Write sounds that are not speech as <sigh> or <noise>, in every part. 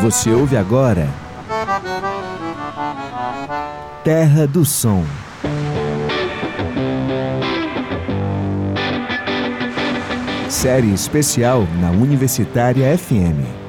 Você ouve agora Terra do Som. Série especial na Universitária FM.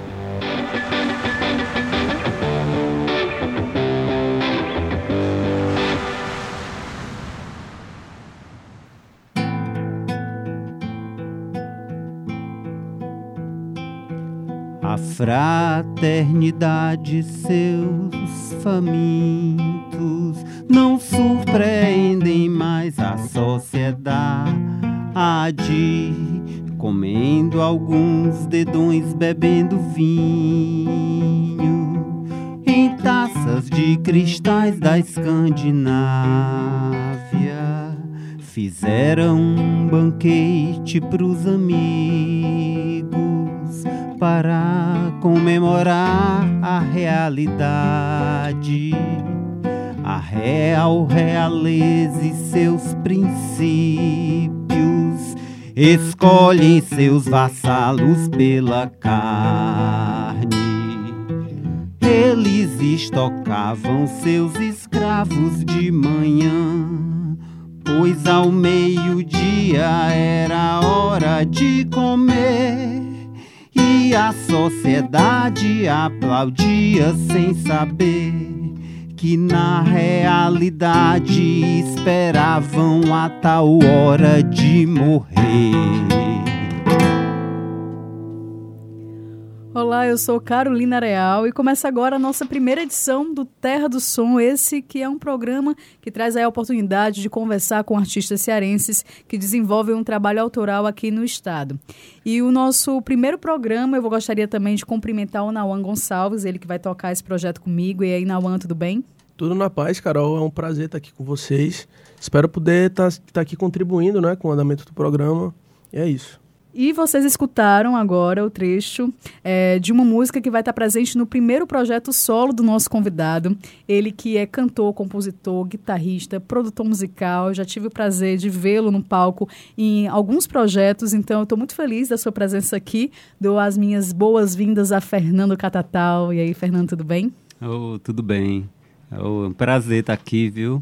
Fraternidade seus famintos não surpreendem mais a sociedade, comendo alguns dedões, bebendo vinho em taças de cristais da Escandinávia. Fizeram um banquete pros amigos para comemorar a realidade, a real realeza e seus princípios. Escolhem seus vassalos pela carne. Eles estocavam seus escravos de manhã, pois ao meio-dia era hora de comer a sociedade aplaudia sem saber que na realidade esperavam a tal hora de morrer. Olá, eu sou Carolina Real e começa agora a nossa primeira edição do Terra do Som, esse que é um programa que traz a oportunidade de conversar com artistas cearenses que desenvolvem um trabalho autoral aqui no estado. E o nosso primeiro programa, eu gostaria também de cumprimentar o Nauan Gonçalves, ele que vai tocar esse projeto comigo. E aí, Nauan, tudo bem? Tudo na paz, Carol. É um prazer estar aqui com vocês. Espero poder estar, estar aqui contribuindo né, com o andamento do programa. E é isso. E vocês escutaram agora o trecho é, de uma música que vai estar presente no primeiro projeto solo do nosso convidado. Ele que é cantor, compositor, guitarrista, produtor musical. Já tive o prazer de vê-lo no palco em alguns projetos, então estou muito feliz da sua presença aqui. Dou as minhas boas-vindas a Fernando Catatal. E aí, Fernando, tudo bem? Oh, tudo bem. É um prazer estar aqui, viu?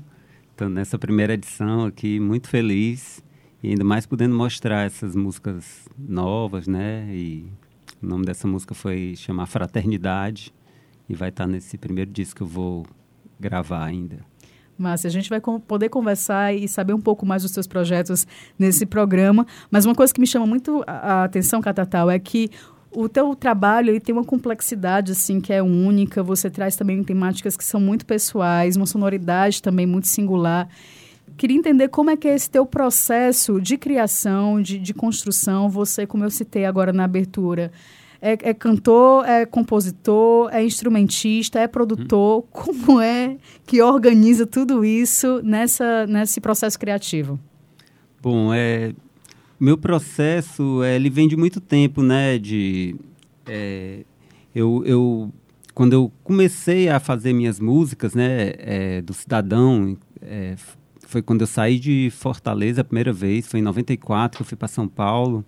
Então, nessa primeira edição aqui, muito feliz e ainda mais podendo mostrar essas músicas novas, né? E o nome dessa música foi chamar Fraternidade e vai estar nesse primeiro disco que eu vou gravar ainda. Márcia, a gente vai poder conversar e saber um pouco mais dos seus projetos nesse programa. Mas uma coisa que me chama muito a atenção, Catatal, é que o teu trabalho ele tem uma complexidade assim que é única. Você traz também temáticas que são muito pessoais, uma sonoridade também muito singular. Queria entender como é que é esse teu processo de criação, de, de construção. Você, como eu citei agora na abertura, é, é, cantor, é compositor, é instrumentista, é produtor. Hum. Como é que organiza tudo isso nessa, nesse processo criativo? Bom, é, meu processo é, ele vem de muito tempo, né? De, é, eu, eu, quando eu comecei a fazer minhas músicas, né? É, do Cidadão, é, foi quando eu saí de Fortaleza a primeira vez, foi em 94 que eu fui para São Paulo.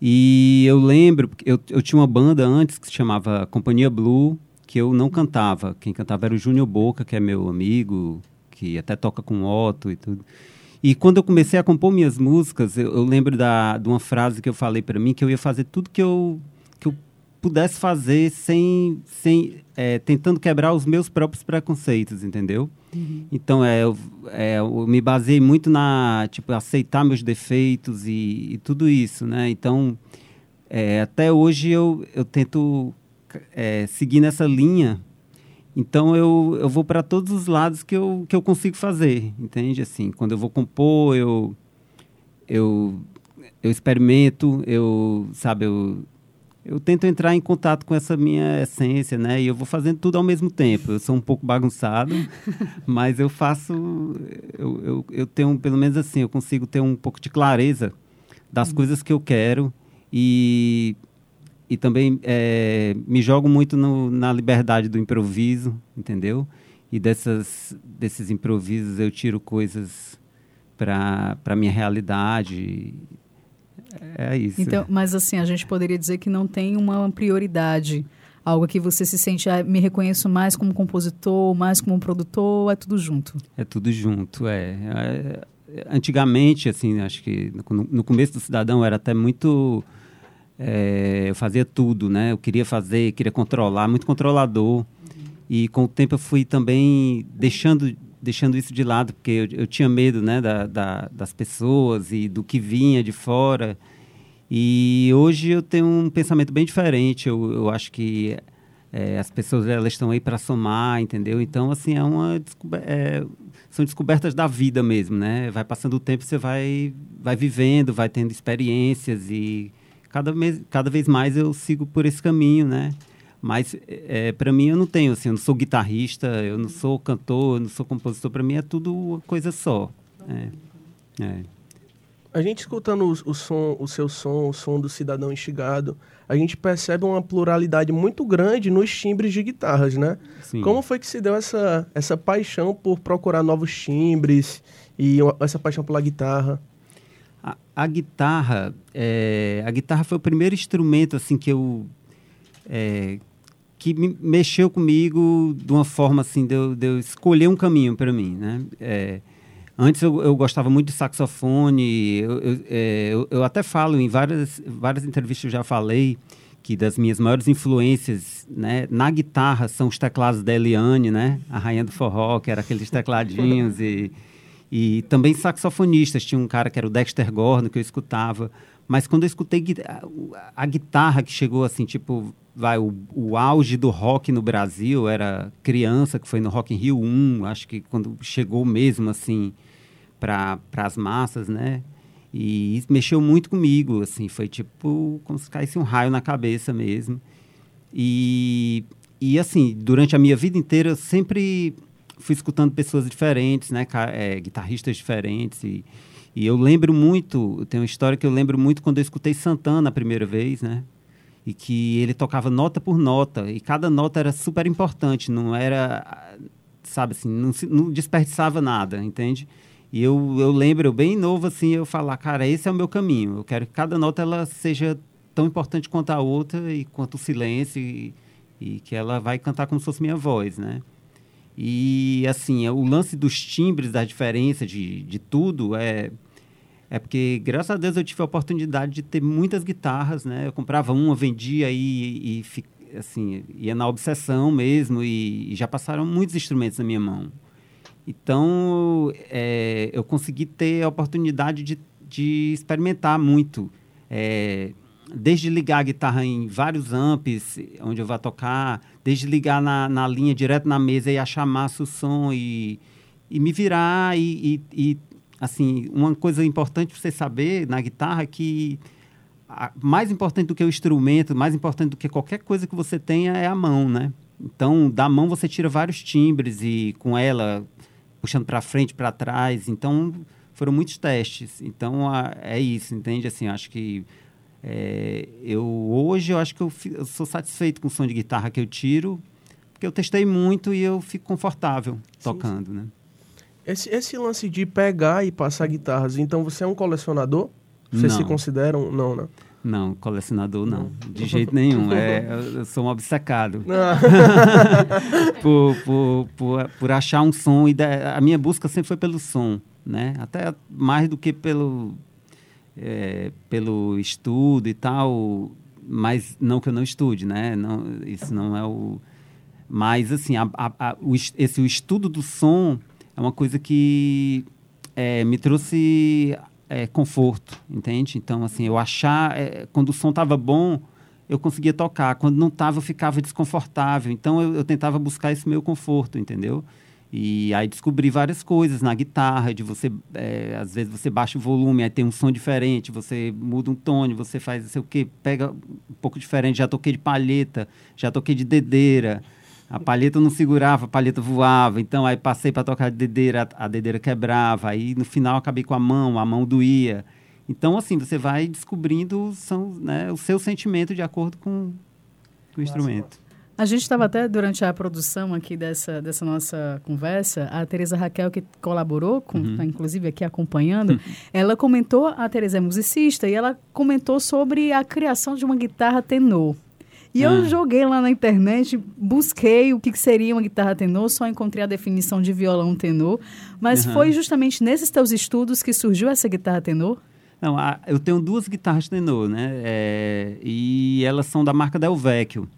E eu lembro, eu, eu tinha uma banda antes que se chamava Companhia Blue, que eu não cantava. Quem cantava era o Júnior Boca, que é meu amigo, que até toca com Otto e tudo. E quando eu comecei a compor minhas músicas, eu, eu lembro da, de uma frase que eu falei para mim, que eu ia fazer tudo que eu, pudesse fazer sem, sem é, tentando quebrar os meus próprios preconceitos, entendeu? Uhum. Então, é, eu, é, eu me baseei muito na, tipo, aceitar meus defeitos e, e tudo isso, né? Então, é, até hoje eu, eu tento é, seguir nessa linha. Então, eu, eu vou para todos os lados que eu, que eu consigo fazer, entende? Assim, quando eu vou compor, eu, eu, eu experimento, eu, sabe, eu eu tento entrar em contato com essa minha essência, né? E eu vou fazendo tudo ao mesmo tempo. Eu sou um pouco bagunçado, <laughs> mas eu faço. Eu, eu, eu, tenho, pelo menos assim, eu consigo ter um pouco de clareza das uhum. coisas que eu quero e, e também é, me jogo muito no, na liberdade do improviso, entendeu? E dessas, desses improvisos eu tiro coisas para a minha realidade é isso. Então, mas assim, a gente poderia dizer que não tem uma prioridade Algo que você se sente, ah, me reconheço mais como compositor, mais como produtor, é tudo junto? É tudo junto, é. é antigamente, assim, acho que no, no, começo do Cidadão era até muito... É, eu fazia tudo, né? Eu queria fazer, queria controlar, muito controlador. E com o tempo eu fui também deixando deixando isso de lado, porque eu, eu tinha medo né, da, da, das pessoas e do que vinha de fora. E hoje eu tenho um pensamento bem diferente. Eu, eu acho que é, as pessoas elas estão aí para somar, entendeu? Então, assim, é uma é, são descobertas da vida mesmo, né? Vai passando o tempo, você vai, vai vivendo, vai tendo experiências e cada, cada vez mais eu sigo por esse caminho, né? Mas, é, para mim, eu não tenho, assim, eu não sou guitarrista, eu não sou cantor, eu não sou compositor. Para mim, é tudo uma coisa só. É. é. A gente escutando o, o, som, o seu som, o som do Cidadão Instigado, a gente percebe uma pluralidade muito grande nos timbres de guitarras, né? Sim. Como foi que se deu essa, essa paixão por procurar novos timbres e essa paixão pela guitarra? A, a guitarra, é, a guitarra foi o primeiro instrumento assim que eu é, que me mexeu comigo de uma forma assim de eu, de eu escolher um caminho para mim, né? É, antes eu, eu, gostava muito de saxofone, eu, eu, é, eu, até falo em várias, várias entrevistas eu já falei que das minhas maiores influências né, na guitarra são os teclados da Eliane, né? A rainha do forró, que era aqueles tecladinhos e, e também saxofonistas. Tinha um cara que era o Dexter Gordon, que eu escutava. Mas quando eu escutei a, guitarra que chegou assim, tipo, vai, o, o auge do rock no Brasil era criança, que foi no Rock in Rio 1, acho que quando chegou mesmo assim para as massas, né? E mexeu muito comigo, assim, foi tipo como se caísse um raio na cabeça mesmo. E, e assim, durante a minha vida inteira eu sempre fui escutando pessoas diferentes, né? É, guitarristas diferentes e, e eu lembro muito, tem uma história que eu lembro muito quando eu escutei Santana a primeira vez, né? E que ele tocava nota por nota e cada nota era super importante, não era, sabe assim, não, não desperdiçava nada, entende? E eu, eu lembro, bem novo assim, eu falar, cara, esse é o meu caminho. Eu quero que cada nota ela seja tão importante quanto a outra e quanto o silêncio e, e que ela vai cantar como se fosse minha voz, né? E assim, o lance dos timbres, da diferença de, de tudo é é porque, graças a Deus, eu tive a oportunidade de ter muitas guitarras, né? Eu comprava uma, vendia e, e assim, ia na obsessão mesmo e, e, já passaram muitos instrumentos na minha mão. Então, é, eu consegui ter a oportunidade de, de experimentar muito. É, desde ligar a guitarra em vários amps, onde eu vou tocar, desde ligar na, na linha direto na mesa e achar massa o som e, e me virar e, e, e assim, uma coisa importante para você saber na guitarra é que a, mais importante do que o instrumento, mais importante do que qualquer coisa que você tenha é a mão, né? Então, da mão você tira vários timbres e com ela puxando para frente, para trás. Então, foram muitos testes. Então, a, é isso, entende? Assim, acho que é, eu hoje eu acho que eu, eu, sou satisfeito com o som de guitarra que eu tiro, porque eu testei muito e eu fico confortável sim, tocando, sim. né? Esse, esse lance de pegar e passar guitarras, então você é um colecionador? Você não. se considera um... Não, né? Não, colecionador não, de jeito nenhum. <laughs> É, eu sou um obcecado <laughs> por, por, por, por, achar um som. E a minha busca sempre foi pelo som, né? Até mais do que pelo, é, pelo estudo e tal. Mas não que eu não estude, né? Não, isso não é o... Mas, assim, a, a, a, o, esse, o estudo do som é uma coisa que é, me trouxe é, conforto, entende? Então, assim, eu achar, é, quando o som estava bom, eu conseguia tocar. Quando não estava, eu ficava desconfortável. Então, eu, eu, tentava buscar esse meu conforto, entendeu? E aí descobri várias coisas na guitarra, de você, é, às vezes você baixa o volume, aí tem um som diferente, você muda um tom, você faz não sei o quê, pega um pouco diferente. Já toquei de palheta, já toquei de dedeira, a palheta não segurava, a palheta voava. Então, aí passei para tocar de dedeira, a dedeira quebrava. Aí, no final, acabei com a mão, a mão doía. Então, assim, você vai descobrindo são, né, o seu sentimento de acordo com, com o instrumento. A gente estava até durante a produção aqui dessa, dessa nossa conversa, a Teresa Raquel, que colaborou, com, uhum. tá, inclusive aqui acompanhando, uhum. ela comentou, a Teresa é musicista, e ela comentou sobre a criação de uma guitarra tenor. E ah. eu joguei lá na internet, busquei o que seria uma guitarra tenor, só encontrei a definição de violão tenor. Mas uhum. foi justamente nesses teus estudos que surgiu essa guitarra tenor? Não, a, eu tenho duas guitarras tenor, né? É, e elas são da marca Del Vecchio.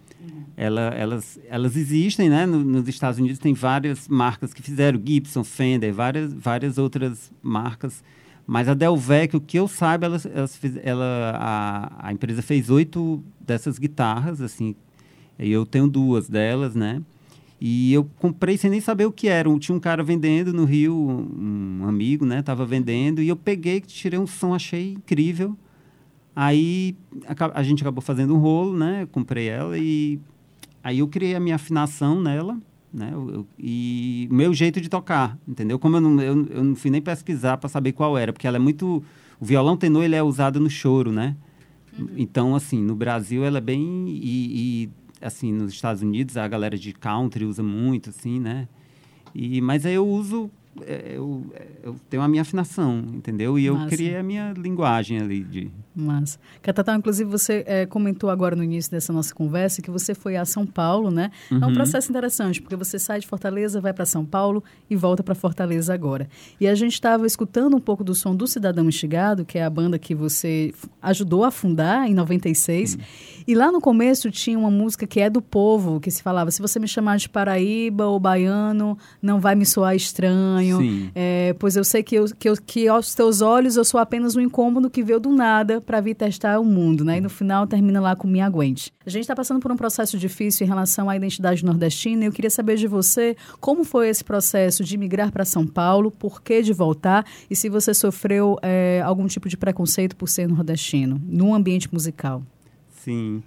Ela, elas, elas existem, né? No, nos Estados Unidos tem várias marcas que fizeram, Gibson, Fender, várias, várias outras marcas. Mas a Del Vecchio, que eu saiba, ela, ela, a, a empresa fez oito dessas guitarras, assim. Eu tenho duas delas, né? E eu comprei sem nem saber o que era. Tinha um cara vendendo no Rio, um amigo, né? Tava vendendo. E eu peguei, tirei um som, achei incrível. Aí a, a gente acabou fazendo um rolo, né? comprei ela e aí eu criei a minha afinação nela, né? Eu, eu, e o meu jeito de tocar, entendeu? Como eu não, eu, eu não fui nem pesquisar para saber qual era, porque ela é muito... O violão tenor, ele é usado no choro, né? Uhum. Então, assim, no Brasil ela é bem... E, e assim, nos Estados Unidos, a galera de country usa muito, assim, né? E, mas aí eu uso eu, eu, tenho a minha afinação, entendeu? E eu Massa. criei a minha linguagem ali de. Mas, Catatá, inclusive você é, comentou agora no início dessa nossa conversa que você foi a São Paulo, né? Uhum. É um uhum. processo interessante, porque você sai de Fortaleza, vai para São Paulo e volta para Fortaleza agora. E a gente estava escutando um pouco do som do Cidadão Instigado, que é a banda que você ajudou a fundar em 96. Uhum. E lá no começo tinha uma música que é do povo, que se falava: se você me chamar de Paraíba ou baiano, não vai me soar estranho É, pois eu sei que, eu, que, eu, que aos teus olhos eu sou apenas um incômodo que veio do nada para vir testar o mundo, né? E no final termina lá com Me Aguente. A gente está passando por um processo difícil em relação à identidade nordestina e eu queria saber de você como foi esse processo de migrar para São Paulo, por que de voltar e se você sofreu é, algum tipo de preconceito por ser nordestino, no ambiente musical. Sim.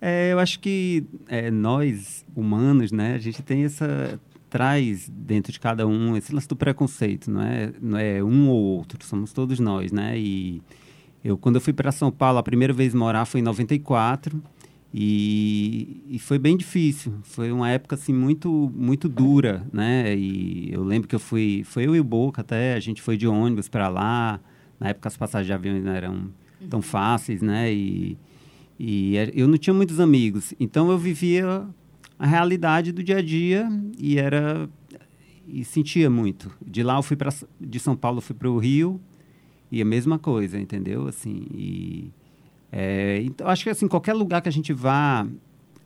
É, eu acho que é, nós, humanos, né, a gente tem essa traz dentro de cada um esse lance do preconceito, não é, não é um ou outro, somos todos nós, né? E eu, quando eu fui para São Paulo, a primeira vez morar foi em 94 e, e foi bem difícil. Foi uma época, assim, muito, muito dura, né? E eu lembro que eu fui, foi eu e o Boca até, a gente foi de ônibus para lá. Na época as passagens de avião não eram tão fáceis, né? E, e eu não tinha muitos amigos, então eu vivia a realidade do dia a dia e era e sentia muito. De lá eu fui para de São Paulo fui para o Rio e a mesma coisa, entendeu? Assim, e é, então acho que assim qualquer lugar que a gente vá,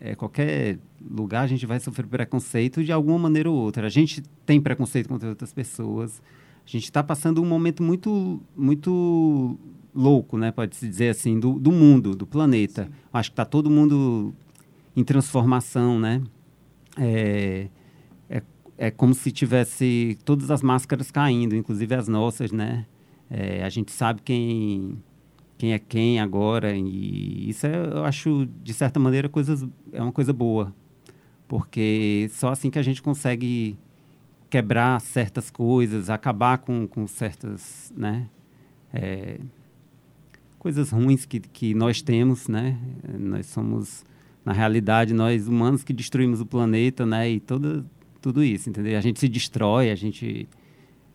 é, qualquer lugar a gente vai sofrer preconceito de alguma maneira ou outra. A gente tem preconceito contra outras pessoas. A gente está passando um momento muito muito louco, né? Pode se dizer assim do, do mundo, do planeta. Acho que está todo mundo em transformação, né? É, é, é como se tivesse todas as máscaras caindo, inclusive as nossas, né? É, a gente sabe quem quem é quem agora e isso é, eu acho de certa maneira coisas é uma coisa boa porque só assim que a gente consegue quebrar certas coisas acabar com, com certas né é, coisas ruins que, que nós temos né nós somos na realidade, nós humanos que destruímos o planeta, né? E todo, tudo isso, entendeu? A gente se destrói, a gente...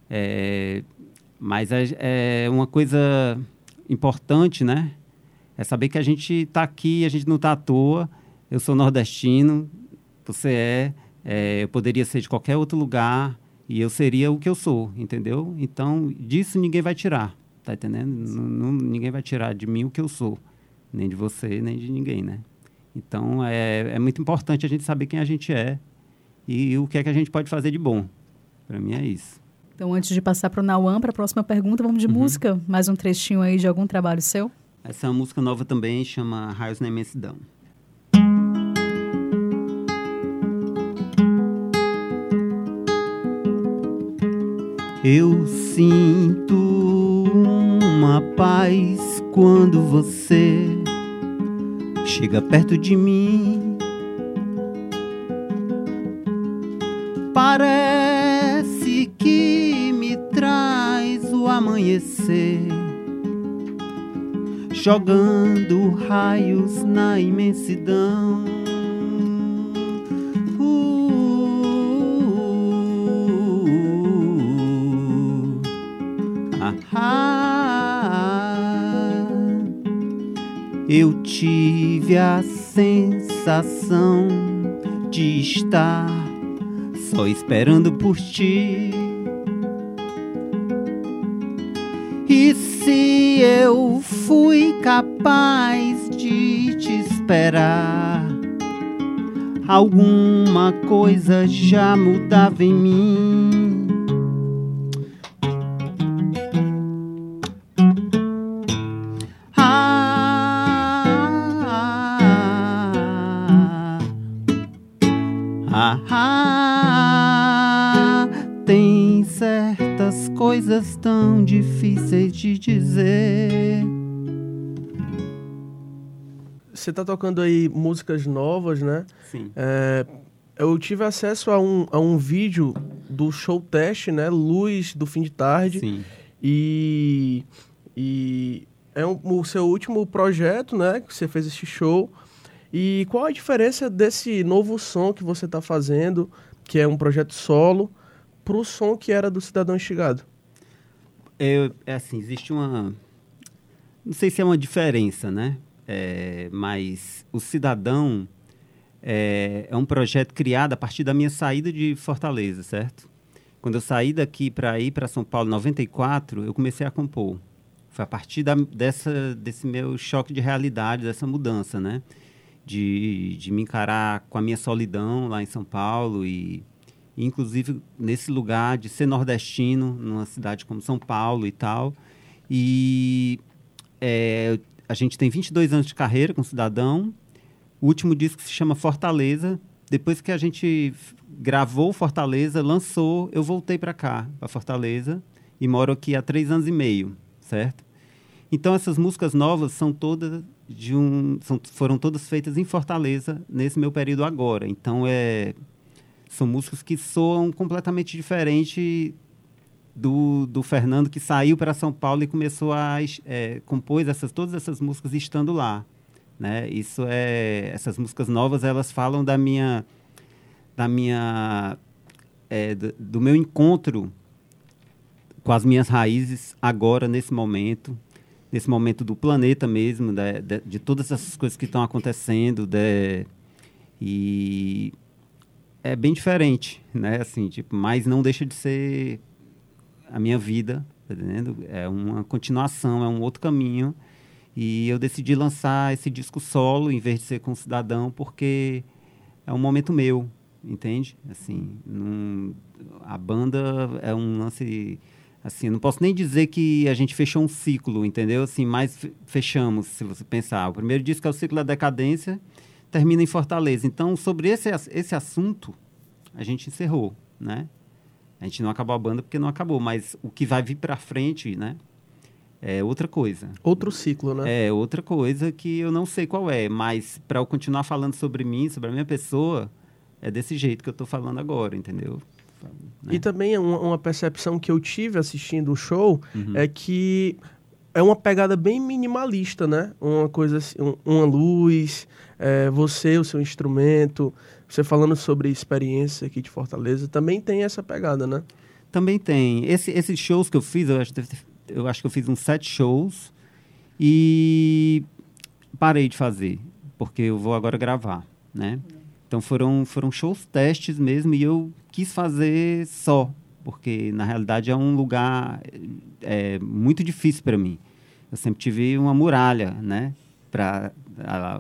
É, mas é, é uma coisa importante, né? É saber que a gente está aqui, a gente não está à toa. Eu sou nordestino, você é, é, eu poderia ser de qualquer outro lugar e eu seria o que eu sou, entendeu? Então, disso ninguém vai tirar, tá entendendo? ninguém vai tirar de mim o que eu sou, nem de você, nem de ninguém, né? Então, é, é muito importante a gente saber quem a gente é e, e o que é que a gente pode fazer de bom. Para mim é isso. Então, antes de passar para o Nauan, para a próxima pergunta, vamos de uhum. música. Mais um trechinho aí de algum trabalho seu? Essa é uma música nova também, chama Raios na Imensidão. Eu sinto uma paz quando você chega perto de mim. Parece que me traz o amanhecer, jogando raios na imensidão. Tive a sensação de estar só esperando por ti. E se eu fui capaz de te esperar, alguma coisa já mudava em mim. Coisas tão difíceis de dizer. Você está tocando aí músicas novas, né? Sim. É, eu tive acesso a um, a um vídeo do show teste, né? Luz do fim de tarde. Sim. E, e é um, o seu último projeto, né? Que você fez esse show. E qual a diferença desse novo som que você está fazendo, que é um projeto solo, para o som que era do Cidadão Instigado? É, é assim, existe uma. Não sei se é uma diferença, né? É, mas o Cidadão é, é, um projeto criado a partir da minha saída de Fortaleza, certo? Quando eu saí daqui para ir para São Paulo em 94, eu comecei a compor. Foi a partir da, dessa, desse meu choque de realidade, dessa mudança, né? De, de me encarar com a minha solidão lá em São Paulo e inclusive nesse lugar de ser nordestino, numa cidade como São Paulo e tal. E é, a gente tem 22 anos de carreira com Cidadão. O último disco se chama Fortaleza. Depois que a gente gravou Fortaleza, lançou, eu voltei para cá, para Fortaleza, e moro aqui há três anos e meio, certo? Então essas músicas novas são todas de um, são, foram todas feitas em Fortaleza nesse meu período agora. Então é são músicos que soam completamente diferente do, do Fernando que saiu para São Paulo e começou a é, essas, todas essas músicas estando lá. Né? Isso é essas músicas novas elas falam da minha da minha é, do, do, meu encontro com as minhas raízes agora nesse momento nesse momento do planeta mesmo de, de, de todas essas coisas que estão acontecendo de, e é bem diferente, né? Assim, tipo, mas não deixa de ser a minha vida, tá entendendo? É uma continuação, é um outro caminho. E eu decidi lançar esse disco solo em vez de ser com cidadão, porque é um momento meu, entende? Assim, num, a banda é um lance assim, não posso nem dizer que a gente fechou um ciclo, entendeu? Assim, mas fechamos, se você pensar. O primeiro disco é o ciclo da decadência, termina em Fortaleza. Então, sobre esse, esse assunto, a gente encerrou, né? A gente não acabou a banda porque não acabou, mas o que vai vir para frente, né? É outra coisa. Outro ciclo, né? É outra coisa que eu não sei qual é, mas para eu continuar falando sobre mim, sobre a minha pessoa, é desse jeito que eu estou falando agora, entendeu? Né? E também uma, uma, percepção que eu tive assistindo o show uhum. é que é uma pegada bem minimalista, né? Uma coisa assim, um, uma luz, é, você, o seu instrumento, você falando sobre experiência aqui de Fortaleza, também tem essa pegada, né? Também tem. Esse, esses shows que eu fiz, eu acho, eu acho que eu fiz uns sete shows e parei de fazer, porque eu vou agora gravar, né? Então foram, foram shows testes mesmo e eu quis fazer só, porque na realidade é um lugar é, muito difícil para mim eu sempre tive uma muralha, né? Para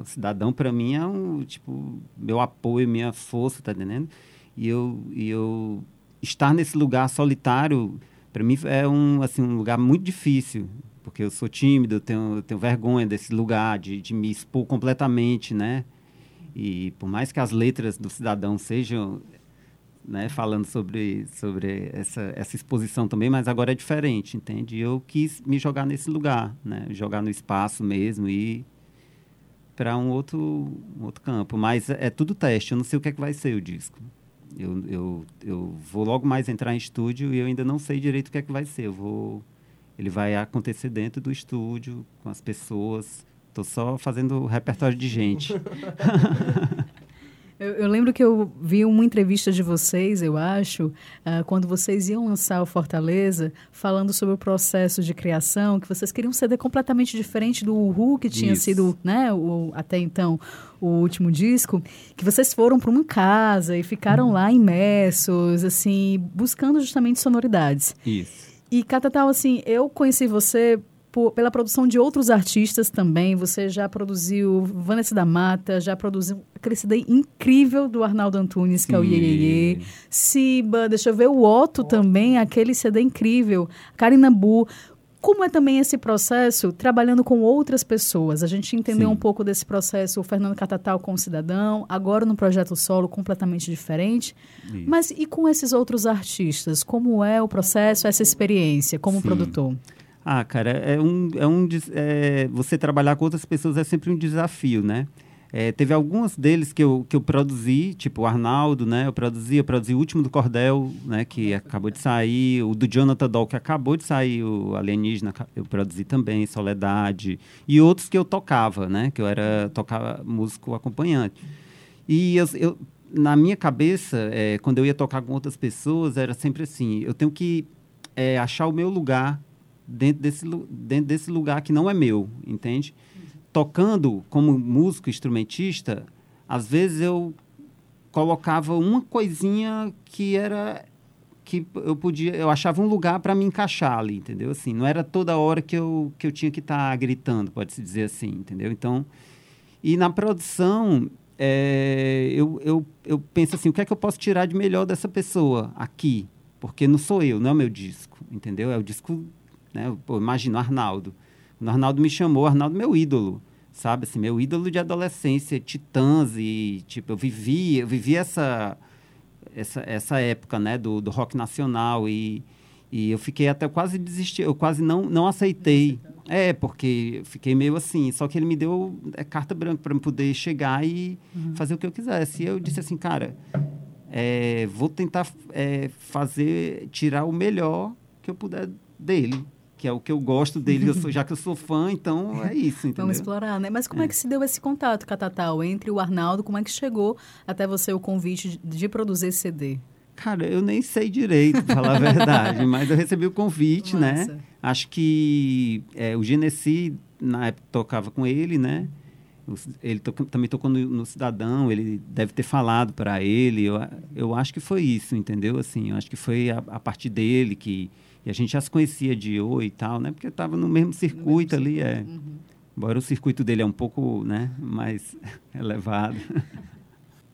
o cidadão para mim é um tipo meu apoio, minha força, tá entendendo? E eu e eu estar nesse lugar solitário para mim é um assim um lugar muito difícil, porque eu sou tímido, eu tenho, eu tenho vergonha desse lugar de, de me expor completamente, né? E por mais que as letras do cidadão sejam né, falando sobre, sobre essa, essa exposição também, mas agora é diferente, entende? Eu quis me jogar nesse lugar, né, jogar no espaço mesmo e para um outro, um outro campo. Mas é, tudo teste, eu não sei o que é que vai ser o disco. Eu, eu, eu vou logo mais entrar em estúdio e eu ainda não sei direito o que é que vai ser. Eu vou, ele vai acontecer dentro do estúdio, com as pessoas. Estou só fazendo repertório de gente. <laughs> Eu, eu, lembro que eu vi uma entrevista de vocês, eu acho, uh, quando vocês iam lançar o Fortaleza, falando sobre o processo de criação, que vocês queriam um CD completamente diferente do Uhu, que tinha Isso. sido, né, o, até então, o último disco, que vocês foram para uma casa e ficaram uhum. lá imersos, assim, buscando justamente sonoridades. Isso. E, Catatal, assim, eu conheci você por, pela produção de outros artistas também. Você já produziu Vanessa da Mata, já produziu aquele CD incrível do Arnaldo Antunes, que é o Iê, Siba, deixa eu ver, o Otto oh. também, aquele CD incrível. Karina Bu. Como é também esse processo trabalhando com outras pessoas? A gente entendeu Sim. um pouco desse processo, o Fernando Catatal com o Cidadão, agora no projeto solo completamente diferente. Isso. Mas e com esses outros artistas? Como é o processo, essa experiência como Sim. produtor? Ah, cara, é um, é um é, você trabalhar com outras pessoas é sempre um desafio, né? É, teve alguns deles que eu, que eu produzi, tipo o Arnaldo, né? Eu produzi, eu produzi o último do Cordel, né? Que acabou de sair, o do Jonathan Doll, que acabou de sair, o Alienígena, eu produzi também, Soledade, e outros que eu tocava, né? Que eu era, tocava músico acompanhante. E eu, eu na minha cabeça, é, quando eu ia tocar com outras pessoas, era sempre assim, eu tenho que é, achar o meu lugar dentro desse, dentro desse lugar que não é meu, entende? Tocando como músico, instrumentista, às vezes eu colocava uma coisinha que era que eu podia, eu achava um lugar para me encaixar ali, entendeu? Assim, não era toda hora que eu, que eu tinha que estar tá gritando, pode se dizer assim, entendeu? Então, e na produção, é, eu, eu, eu penso assim, o que é que eu posso tirar de melhor dessa pessoa aqui? Porque não sou eu, não é o meu disco, entendeu? É o disco né? Pô, imagina o Arnaldo. O Arnaldo me chamou, o Arnaldo meu ídolo, sabe? Assim, meu ídolo de adolescência, Titãs e, tipo, eu vivi, eu vivi essa, essa, essa época, né, do, do rock nacional e, e eu fiquei até quase desistir, eu quase não, não aceitei. É, porque fiquei meio assim, só que ele me deu é, carta branca para poder chegar e uhum. fazer o que eu quisesse. E eu disse assim, cara, é, vou tentar é, fazer, tirar o melhor que eu puder dele que é o que eu gosto dele, eu sou, <laughs> já que eu sou fã, então é isso, entendeu? Vamos explorar, né? Mas como é. é que se deu esse contato, Catatal, entre o Arnaldo, como é que chegou até você o convite de, de produzir esse CD? Cara, eu nem sei direito, pra falar a verdade, <laughs> mas eu recebi o convite, né? Nossa. né? Acho que é, o Genesi, na época, tocava com ele, né? Ele to também tocou no, no, Cidadão, ele deve ter falado para ele. Eu, eu acho que foi isso, entendeu? Assim, eu acho que foi a, a partir dele que e a gente já se conhecia de oi e tal, né? Porque estava no mesmo circuito no mesmo ali, circuito. é. Uhum. Embora o circuito dele é um pouco, né, mais <laughs> elevado.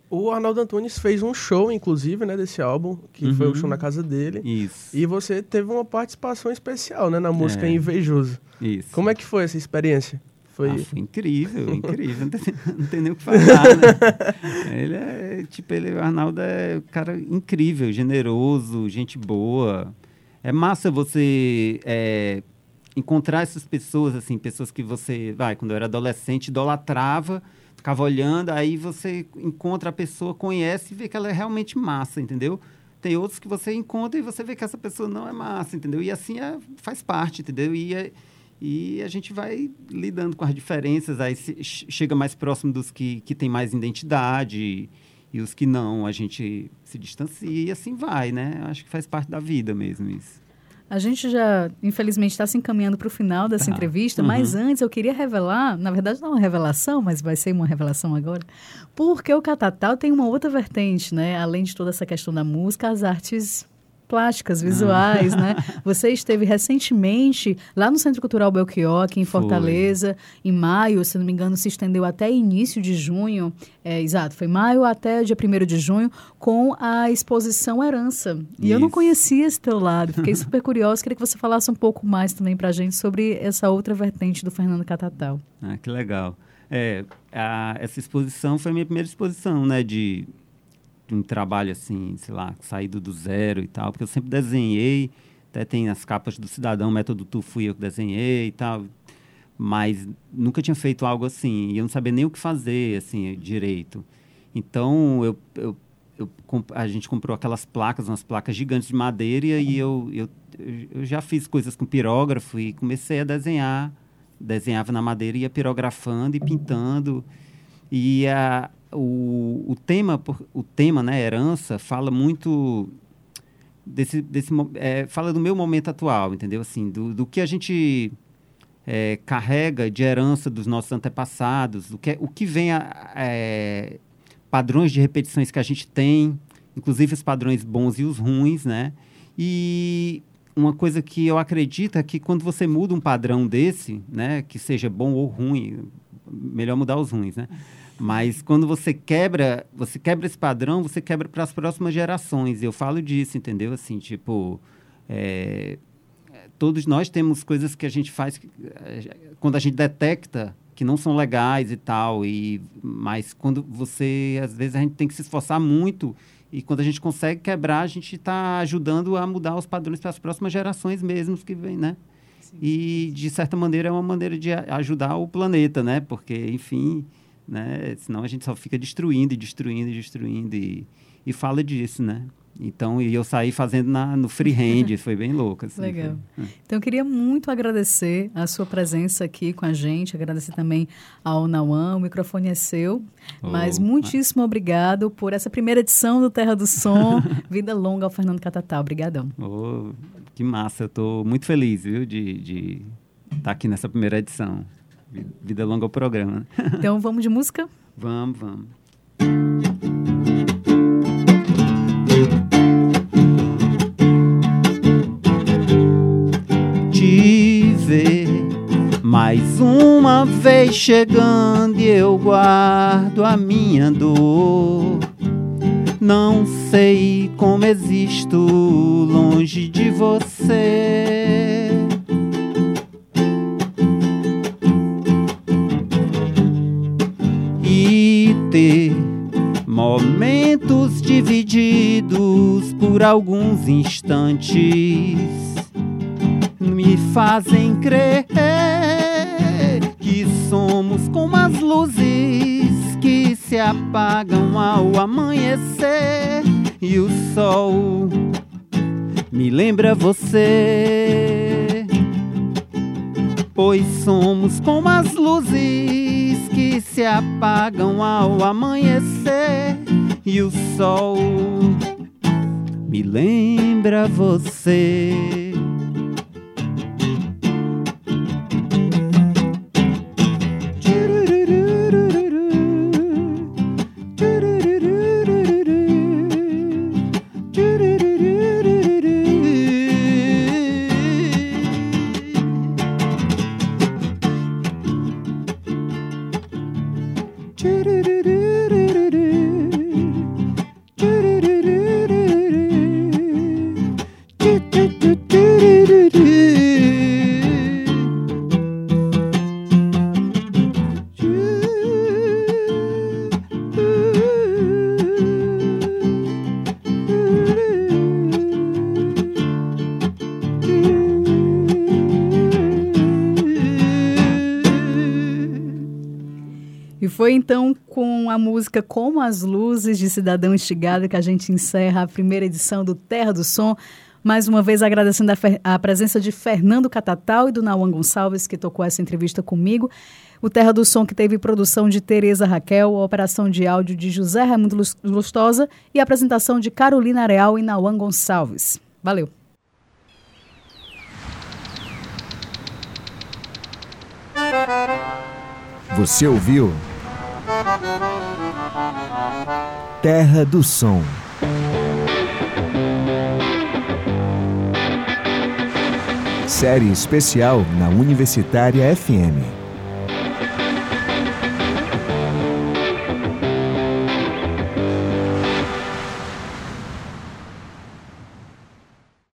O Arnaldo Antunes fez um show, inclusive, né, desse álbum, que uhum. foi o show na casa dele. Isso. E você teve uma participação especial, né, na música é. Invejoso. Isso. Como é que foi essa experiência? Foi, ah, foi incrível, <laughs> incrível. Não tem, não tem nem o que falar, né? Ele é, tipo, ele, o Arnaldo é um cara incrível, generoso, gente boa. É massa você é, encontrar essas pessoas, assim, pessoas que você, vai, quando eu era adolescente, idolatrava, ficava olhando, aí você encontra a pessoa, conhece e vê que ela é realmente massa, entendeu? Tem outros que você encontra e você vê que essa pessoa não é massa, entendeu? E assim é, faz parte, entendeu? E, é, e a gente vai lidando com as diferenças, aí se, chega mais próximo dos que, que tem mais identidade. E, e os que não, a gente se distancia e assim vai, né? Acho que faz parte da vida mesmo isso. A gente já, infelizmente, está se encaminhando para o final dessa ah, entrevista, uhum. mas antes eu queria revelar, na verdade não é uma revelação, mas vai ser uma revelação agora, porque o Catatal tem uma outra vertente, né? Além de toda essa questão da música, as artes plásticas, visuais, ah. né? <laughs> Você esteve recentemente lá no Centro Cultural Belchior, aqui em Fortaleza, foi. em maio, se não me engano, se estendeu até início de junho, é, exato, foi maio até dia 1 de junho, com a exposição Herança. E Isso. eu não conhecia esse teu lado, fiquei <laughs> super curiosa, queria que você falasse um pouco mais também para a gente sobre essa outra vertente do Fernando Catatal. Ah, que legal. É, a, essa exposição foi a minha primeira exposição, né, de de um trabalho assim, sei lá, saído do zero e tal, porque eu sempre desenhei, até tem as capas do Cidadão, Método Tu fui eu que desenhei e tal, mas nunca tinha feito algo assim, e eu não sabia nem o que fazer, assim, direito. Então, eu, eu, eu a gente comprou aquelas placas, umas placas gigantes de madeira, e eu, eu, eu já fiz coisas com pirógrafo e comecei a desenhar, desenhava na madeira, ia pirografando e pintando, e a o, o tema, o tema, né, herança, fala muito desse, desse é, fala do meu momento atual, entendeu? Assim, do, do que a gente é, carrega de herança dos nossos antepassados, o que, o que vem a, é, padrões de repetições que a gente tem, inclusive os padrões bons e os ruins, né? E uma coisa que eu acredito é que quando você muda um padrão desse, né, que seja bom ou ruim, melhor mudar os ruins, né? Mas quando você quebra, você quebra esse padrão, você quebra para as próximas gerações. Eu falo disso, entendeu? Assim, tipo, é, todos nós temos coisas que a gente faz quando a gente detecta que não são legais e tal e mas quando você às vezes a gente tem que se esforçar muito e quando a gente consegue quebrar a gente está ajudando a mudar os padrões para as próximas gerações mesmo que vêm né Sim. e de certa maneira é uma maneira de ajudar o planeta né porque enfim né senão a gente só fica destruindo e destruindo e destruindo e, e fala disso né então, e eu saí fazendo na, no freehand, <laughs> foi bem louco. Assim, Legal. Foi. É. Então, eu queria muito agradecer a sua presença aqui com a gente, agradecer também ao Nauan, o microfone é seu, oh, mas muitíssimo obrigado por essa primeira edição do Terra do Som, <laughs> vida longa ao Fernando Catatal, obrigadão. Oh, que massa, eu estou muito feliz, viu, de, de estar tá aqui nessa primeira edição. Vida longa ao programa. <laughs> Então, vamos de música? Vamos, vamos. Mais uma vez chegando e eu guardo a minha dor. Não sei como existo longe de você. Ter momentos divididos por alguns instantes me fazem crer que somos como as luzes que se apagam ao amanhecer e o sol me lembra você. Pois somos como as luzes que se apagam ao amanhecer e o sol me lembra você. Foi então com a música Como as Luzes de Cidadão Estigado que a gente encerra a primeira edição do Terra do Som. Mais uma vez agradecendo a, a presença de Fernando Catatal e do Nauan Gonçalves, que tocou essa entrevista comigo. O Terra do Som, que teve produção de Tereza Raquel, a operação de áudio de José Raimundo Lustosa e a apresentação de Carolina Areal e Nauan Gonçalves. Valeu! Você ouviu? Terra do Som. Série especial na Universitária FM.